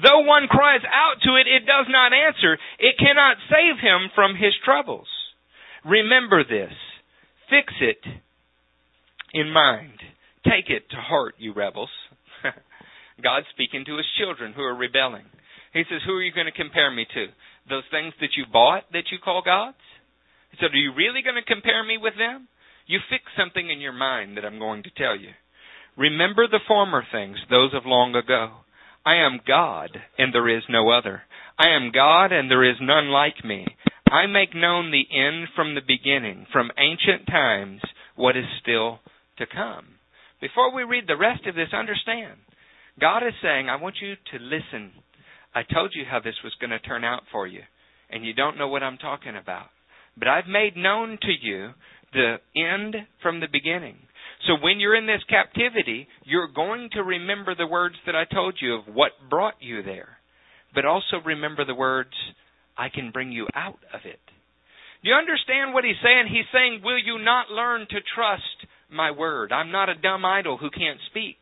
Though one cries out to it, it does not answer. It cannot save him from his troubles. Remember this. Fix it in mind. Take it to heart, you rebels. <laughs> God's speaking to his children who are rebelling. He says, Who are you going to compare me to? Those things that you bought that you call gods? He said, Are you really going to compare me with them? You fix something in your mind that I'm going to tell you. Remember the former things, those of long ago. I am God, and there is no other. I am God, and there is none like me. I make known the end from the beginning, from ancient times, what is still to come. Before we read the rest of this, understand. God is saying, I want you to listen. I told you how this was going to turn out for you, and you don't know what I'm talking about. But I've made known to you the end from the beginning. So when you're in this captivity, you're going to remember the words that I told you of what brought you there. But also remember the words, I can bring you out of it. Do you understand what he's saying? He's saying, Will you not learn to trust my word? I'm not a dumb idol who can't speak.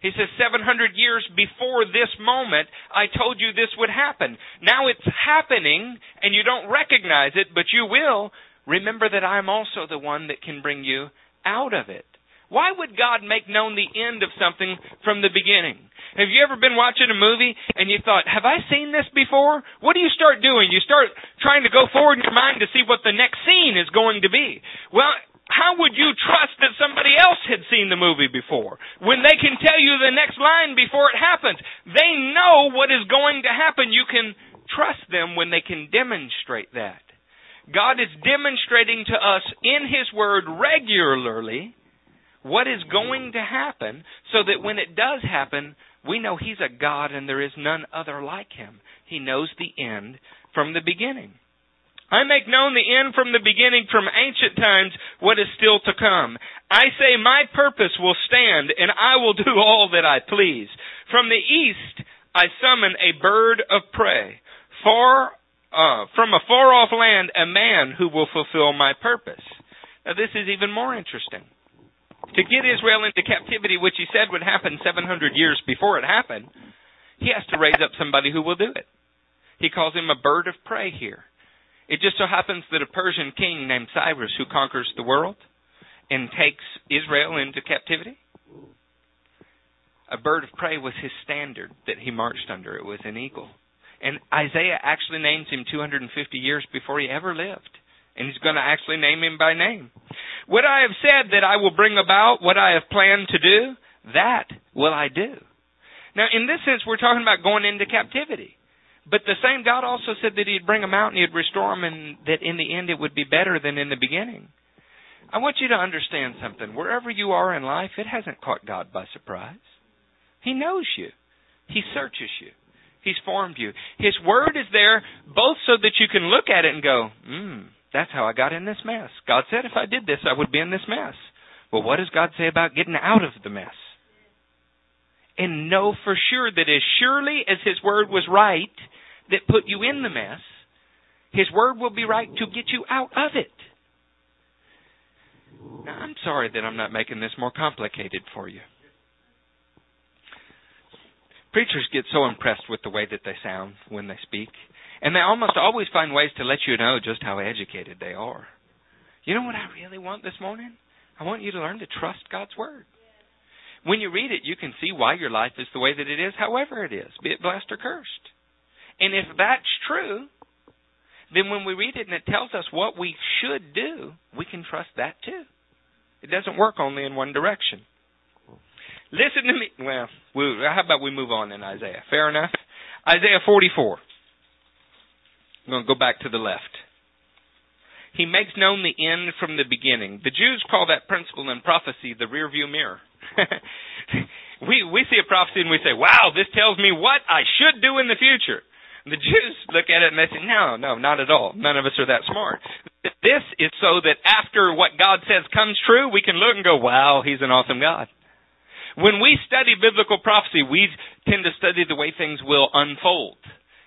He says, 700 years before this moment, I told you this would happen. Now it's happening, and you don't recognize it, but you will. Remember that I'm also the one that can bring you out of it. Why would God make known the end of something from the beginning? Have you ever been watching a movie and you thought, have I seen this before? What do you start doing? You start trying to go forward in your mind to see what the next scene is going to be. Well, how would you trust that somebody else had seen the movie before when they can tell you the next line before it happens? They know what is going to happen. You can trust them when they can demonstrate that. God is demonstrating to us in His Word regularly what is going to happen so that when it does happen, we know He's a God and there is none other like Him. He knows the end from the beginning. I make known the end from the beginning, from ancient times, what is still to come. I say my purpose will stand, and I will do <laughs> all that I please. From the east, I summon a bird of prey. Far, uh, from a far off land, a man who will fulfill my purpose. Now this is even more interesting. To get Israel into captivity, which he said would happen 700 years before it happened, he has to raise up somebody who will do it. He calls him a bird of prey here. It just so happens that a Persian king named Cyrus, who conquers the world and takes Israel into captivity, a bird of prey was his standard that he marched under. It was an eagle. And Isaiah actually names him 250 years before he ever lived. And he's going to actually name him by name. What I have said that I will bring about, what I have planned to do, that will I do. Now, in this sense, we're talking about going into captivity. But the same God also said that He'd bring them out and He'd restore them, and that in the end it would be better than in the beginning. I want you to understand something. Wherever you are in life, it hasn't caught God by surprise. He knows you. He searches you. He's formed you. His word is there both so that you can look at it and go, hmm, that's how I got in this mess. God said if I did this, I would be in this mess. Well, what does God say about getting out of the mess? And know for sure that as surely as His word was right, that put you in the mess, His Word will be right to get you out of it. Now, I'm sorry that I'm not making this more complicated for you. Preachers get so impressed with the way that they sound when they speak, and they almost always find ways to let you know just how educated they are. You know what I really want this morning? I want you to learn to trust God's Word. When you read it, you can see why your life is the way that it is, however it is, be it blessed or cursed. And if that's true, then when we read it and it tells us what we should do, we can trust that too. It doesn't work only in one direction. Listen to me. Well, how about we move on in Isaiah? Fair enough? Isaiah 44. I'm going to go back to the left. He makes known the end from the beginning. The Jews call that principle in prophecy the rear view mirror. <laughs> we we see a prophecy and we say, "Wow, this tells me what I should do in the future." The Jews look at it and they say, no, no, not at all. None of us are that smart. This is so that after what God says comes true, we can look and go, wow, He's an awesome God. When we study biblical prophecy, we tend to study the way things will unfold.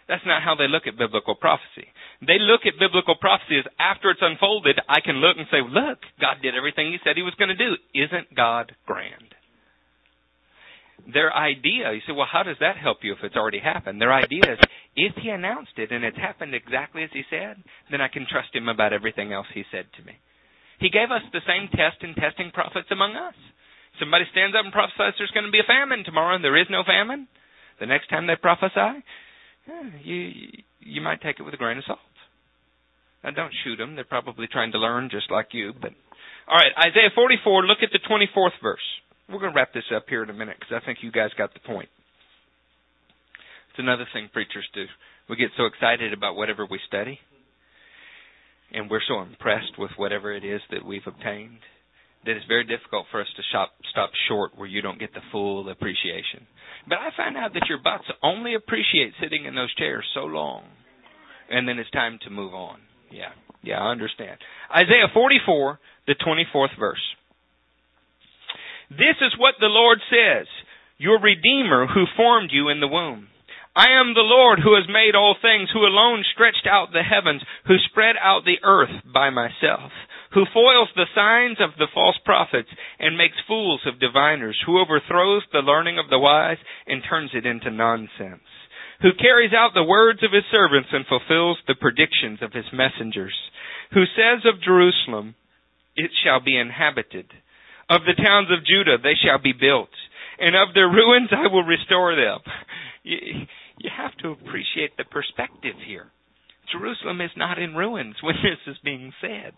That's not how they look at biblical prophecy. They look at biblical prophecy as after it's unfolded, I can look and say, look, God did everything He said He was going to do. Isn't God grand? Their idea, you say, well, how does that help you if it's already happened? Their idea is, if He announced it and it's happened exactly as He said, then I can trust Him about everything else He said to me. He gave us the same test in testing prophets among us. Somebody stands up and prophesies there's going to be a famine tomorrow and there is no famine. The next time they prophesy, eh, you you might take it with a grain of salt. Now don't shoot them; they're probably trying to learn just like you. But all right, Isaiah 44. Look at the 24th verse. We're going to wrap this up here in a minute because I think you guys got the point. It's another thing preachers do. We get so excited about whatever we study, and we're so impressed with whatever it is that we've obtained that it's very difficult for us to shop, stop short where you don't get the full appreciation. But I find out that your butts only appreciate sitting in those chairs so long, and then it's time to move on. Yeah, yeah, I understand. Isaiah 44, the 24th verse. This is what the Lord says, your Redeemer who formed you in the womb. I am the Lord who has made all things, who alone stretched out the heavens, who spread out the earth by myself, who foils the signs of the false prophets and makes fools of diviners, who overthrows the learning of the wise and turns it into nonsense, who carries out the words of his servants and fulfills the predictions of his messengers, who says of Jerusalem, it shall be inhabited. Of the towns of Judah they shall be built, and of their ruins I will restore them. You have to appreciate the perspective here. Jerusalem is not in ruins when <laughs> this is being said.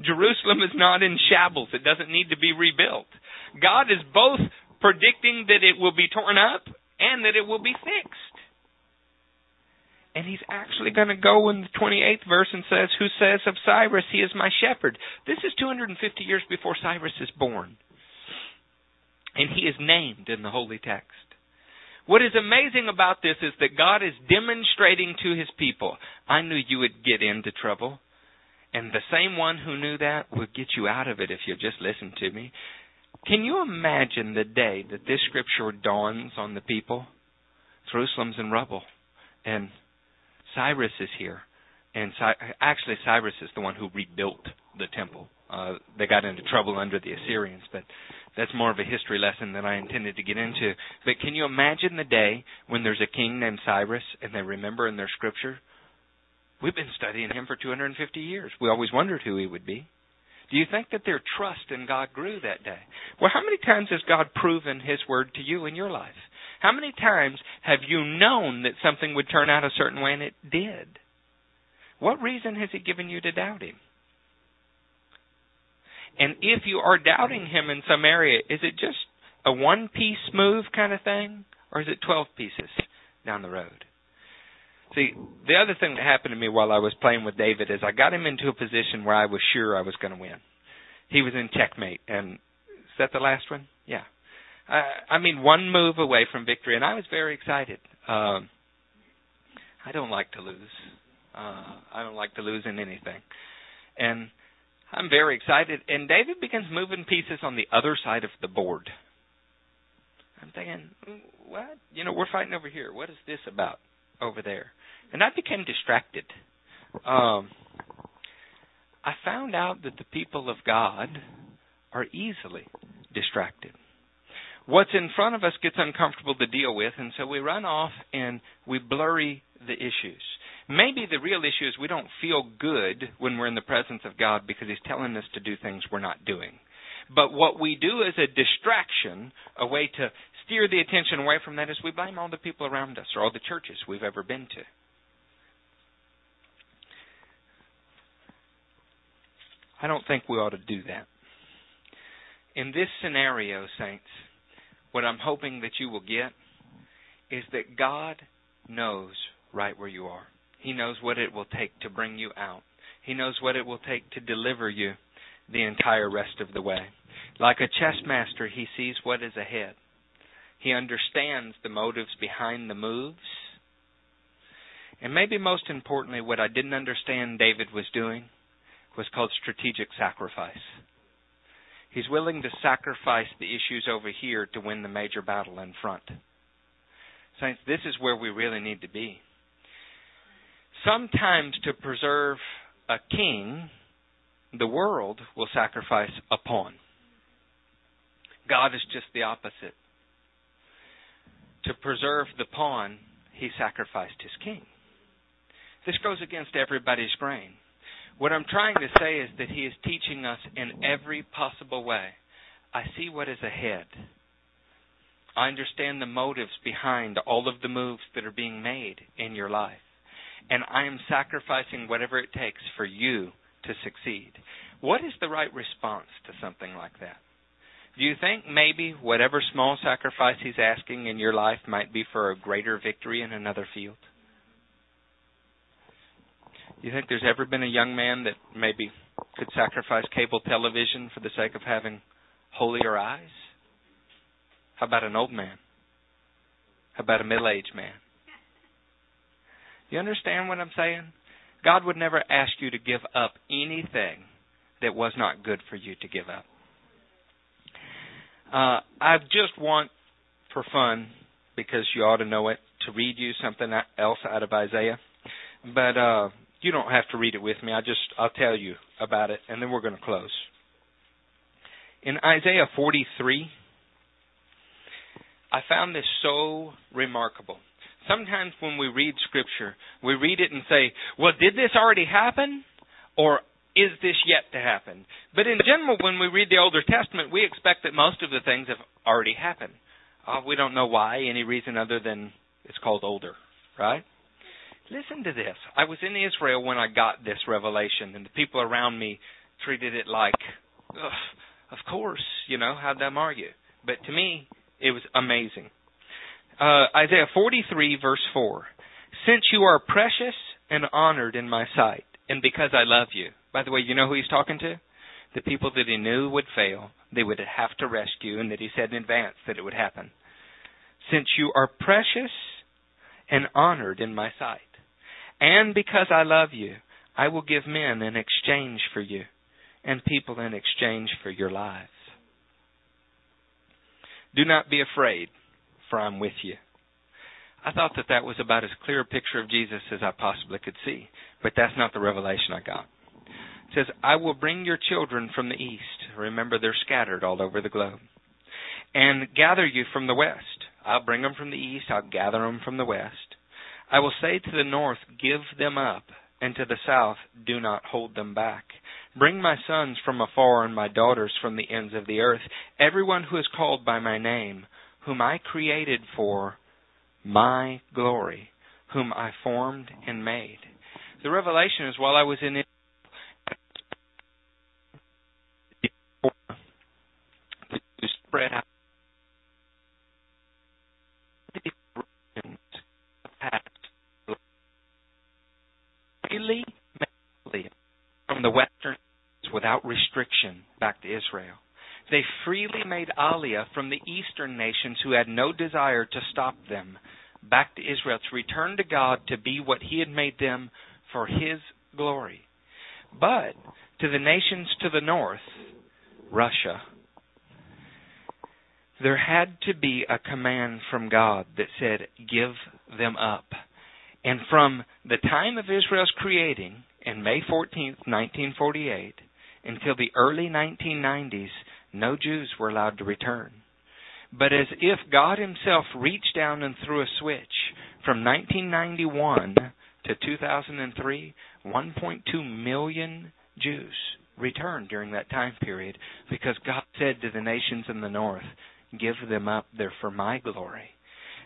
Jerusalem is not in shambles. It doesn't need to be rebuilt. God is both predicting that it will be torn up and that it will be fixed. And he's actually going to go in the 28th verse and says, Who says of Cyrus, he is my shepherd. This is 250 years before Cyrus is born. And he is named in the holy text. What is amazing about this is that God is demonstrating to his people, I knew you would get into trouble. And the same one who knew that would get you out of it if you just listen to me. Can you imagine the day that this scripture dawns on the people? Jerusalem's in rubble. And Cyrus is here. And actually, Cyrus is the one who rebuilt the temple. Uh, they got into trouble under the Assyrians, but that's more of a history lesson than I intended to get into. But can you imagine the day when there's a king named Cyrus and they remember in their scripture? We've been studying him for 250 years. We always wondered who he would be. Do you think that their trust in God grew that day? Well, how many times has God proven his word to you in your life? How many times have you known that something would turn out a certain way and it did? What reason has he given you to doubt him? And if you are doubting him in some area, is it just a one piece move kind of thing? Or is it 12 pieces down the road? See, the other thing that happened to me while I was playing with David is I got him into a position where I was sure I was going to win. He was in checkmate, and is that the last one? Yeah. I, I mean, one move away from victory, and I was very excited. Um, I don't like to lose. Uh, I don't like to lose in anything, and I'm very excited. And David begins moving pieces on the other side of the board. I'm thinking, what? You know, we're fighting over here. What is this about over there? And I became distracted. Um, I found out that the people of God are easily distracted. What's in front of us gets uncomfortable to deal with, and so we run off and we blurry the issues. Maybe the real issue is we don't feel good when we're in the presence of God because He's telling us to do things we're not doing. But what we do as a distraction, a way to steer the attention away from that, is we blame all the people around us or all the churches we've ever been to. I don't think we ought to do that. In this scenario, saints, what I'm hoping that you will get is that God knows right where you are. He knows what it will take to bring you out. He knows what it will take to deliver you the entire rest of the way. Like a chess master, he sees what is ahead. He understands the motives behind the moves. And maybe most importantly, what I didn't understand David was doing was called strategic sacrifice. He's willing to sacrifice the issues over here to win the major battle in front. Saints, this is where we really need to be. Sometimes to preserve a king, the world will sacrifice a pawn. God is just the opposite. To preserve the pawn, he sacrificed his king. This goes against everybody's grain. What I'm trying to say is that he is teaching us in every possible way. I see what is ahead. I understand the motives behind all of the moves that are being made in your life. And I am sacrificing whatever it takes for you to succeed. What is the right response to something like that? Do you think maybe whatever small sacrifice he's asking in your life might be for a greater victory in another field? You think there's ever been a young man that maybe could sacrifice cable television for the sake of having holier eyes? How about an old man? How about a middle aged man? You understand what I'm saying? God would never ask you to give up anything that was not good for you to give up. Uh, I just want, for fun, because you ought to know it, to read you something else out of Isaiah. But uh, you don't have to read it with me. I just I'll tell you about it, and then we're going to close. In Isaiah 43, I found this so remarkable. Sometimes when we read Scripture, we read it and say, "Well, did this already happen?" or is this yet to happen? But in general, when we read the Older Testament, we expect that most of the things have already happened. Uh, we don't know why, any reason other than it's called older, right? Listen to this. I was in Israel when I got this revelation, and the people around me treated it like, of course, you know, how dumb are you? But to me, it was amazing. Uh, Isaiah 43, verse 4. Since you are precious and honored in my sight, and because I love you. By the way, you know who he's talking to? The people that he knew would fail, they would have to rescue, and that he said in advance that it would happen. Since you are precious and honored in my sight, and because I love you, I will give men in exchange for you, and people in exchange for your lives. Do not be afraid, for I'm with you. I thought that that was about as clear a picture of Jesus as I possibly could see, but that's not the revelation I got. It says, I will bring your children from the east. Remember, they're scattered all over the globe. And gather you from the west. I'll bring them from the east. I'll gather them from the west. I will say to the north, Give them up, and to the south, Do not hold them back. Bring my sons from afar and my daughters from the ends of the earth, everyone who is called by my name, whom I created for my glory, whom I formed and made. The revelation is while I was in to spread out freely from the western without restriction back to Israel. They freely made Aliyah from the eastern nations who had no desire to stop them back to Israel to return to God to be what He had made them for His glory. But to the nations to the north, Russia, there had to be a command from God that said, Give them up. And from the time of Israel's creating, in May 14, 1948, until the early 1990s, no Jews were allowed to return. But as if God Himself reached down and threw a switch, from 1991 to 2003, 1.2 million Jews returned during that time period because God said to the nations in the north, Give them up, they're for my glory.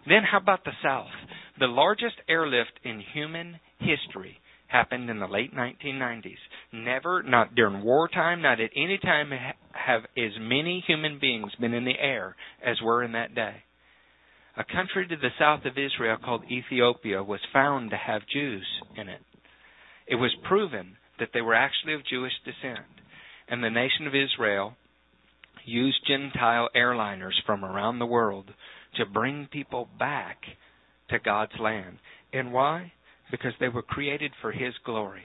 Then how about the South? The largest airlift in human history happened in the late 1990s. Never, not during wartime, not at any time have as many human beings been in the air as were in that day. A country to the south of Israel called Ethiopia was found to have Jews in it. It was proven that they were actually of Jewish descent. And the nation of Israel used Gentile airliners from around the world to bring people back to God's land. And why? Because they were created for His glory.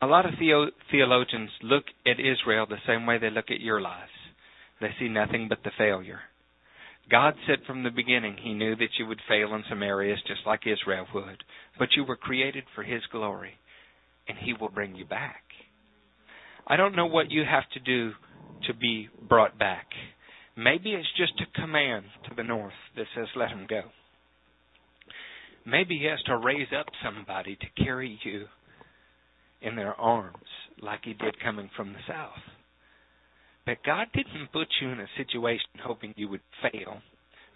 Now, a lot of theo- theologians look at Israel the same way they look at your lives. They see nothing but the failure. God said from the beginning He knew that you would fail in some areas just like Israel would, but you were created for His glory, and He will bring you back. I don't know what you have to do to be brought back. Maybe it's just a command to the north that says, let him go. Maybe he has to raise up somebody to carry you in their arms like he did coming from the south. But God didn't put you in a situation hoping you would fail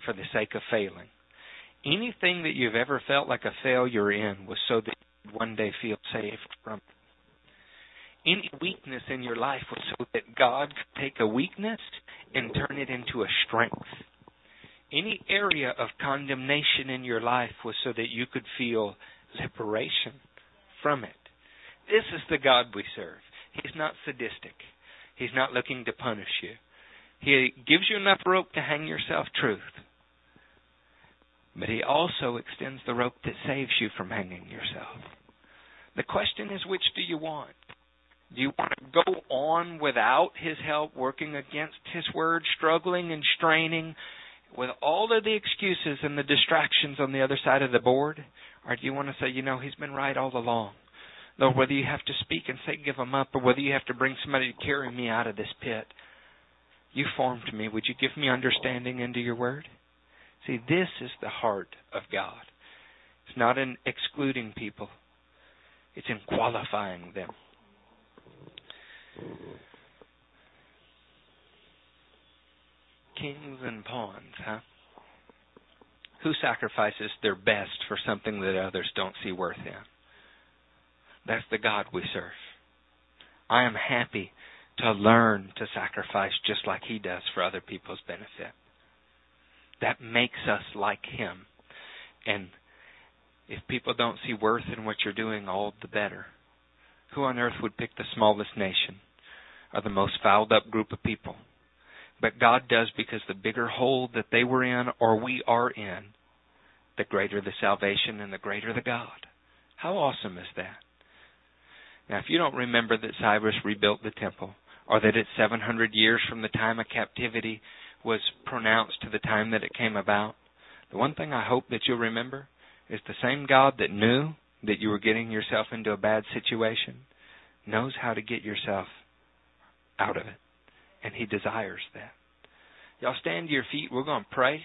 for the sake of failing. Anything that you've ever felt like a failure in was so that you'd one day feel saved from it. Any weakness in your life was so that God could take a weakness and turn it into a strength. Any area of condemnation in your life was so that you could feel liberation from it. This is the God we serve. He's not sadistic. He's not looking to punish you. He gives you enough rope to hang yourself truth. But he also extends the rope that saves you from hanging yourself. The question is which do you want? Do you want to go on without his help, working against his word, struggling and straining with all of the excuses and the distractions on the other side of the board? Or do you want to say, you know, he's been right all along? Lord, whether you have to speak and say, give him up, or whether you have to bring somebody to carry me out of this pit, you formed me. Would you give me understanding into your word? See, this is the heart of God. It's not in excluding people, it's in qualifying them. Kings and pawns, huh? Who sacrifices their best for something that others don't see worth in? That's the God we serve. I am happy to learn to sacrifice just like He does for other people's benefit. That makes us like Him. And if people don't see worth in what you're doing, all the better. Who on earth would pick the smallest nation or the most fouled up group of people? But God does because the bigger hole that they were in or we are in, the greater the salvation and the greater the God. How awesome is that? Now, if you don't remember that Cyrus rebuilt the temple, or that it's 700 years from the time of captivity was pronounced to the time that it came about, the one thing I hope that you'll remember is the same God that knew that you were getting yourself into a bad situation knows how to get yourself out of it. And He desires that. Y'all stand to your feet. We're going to pray.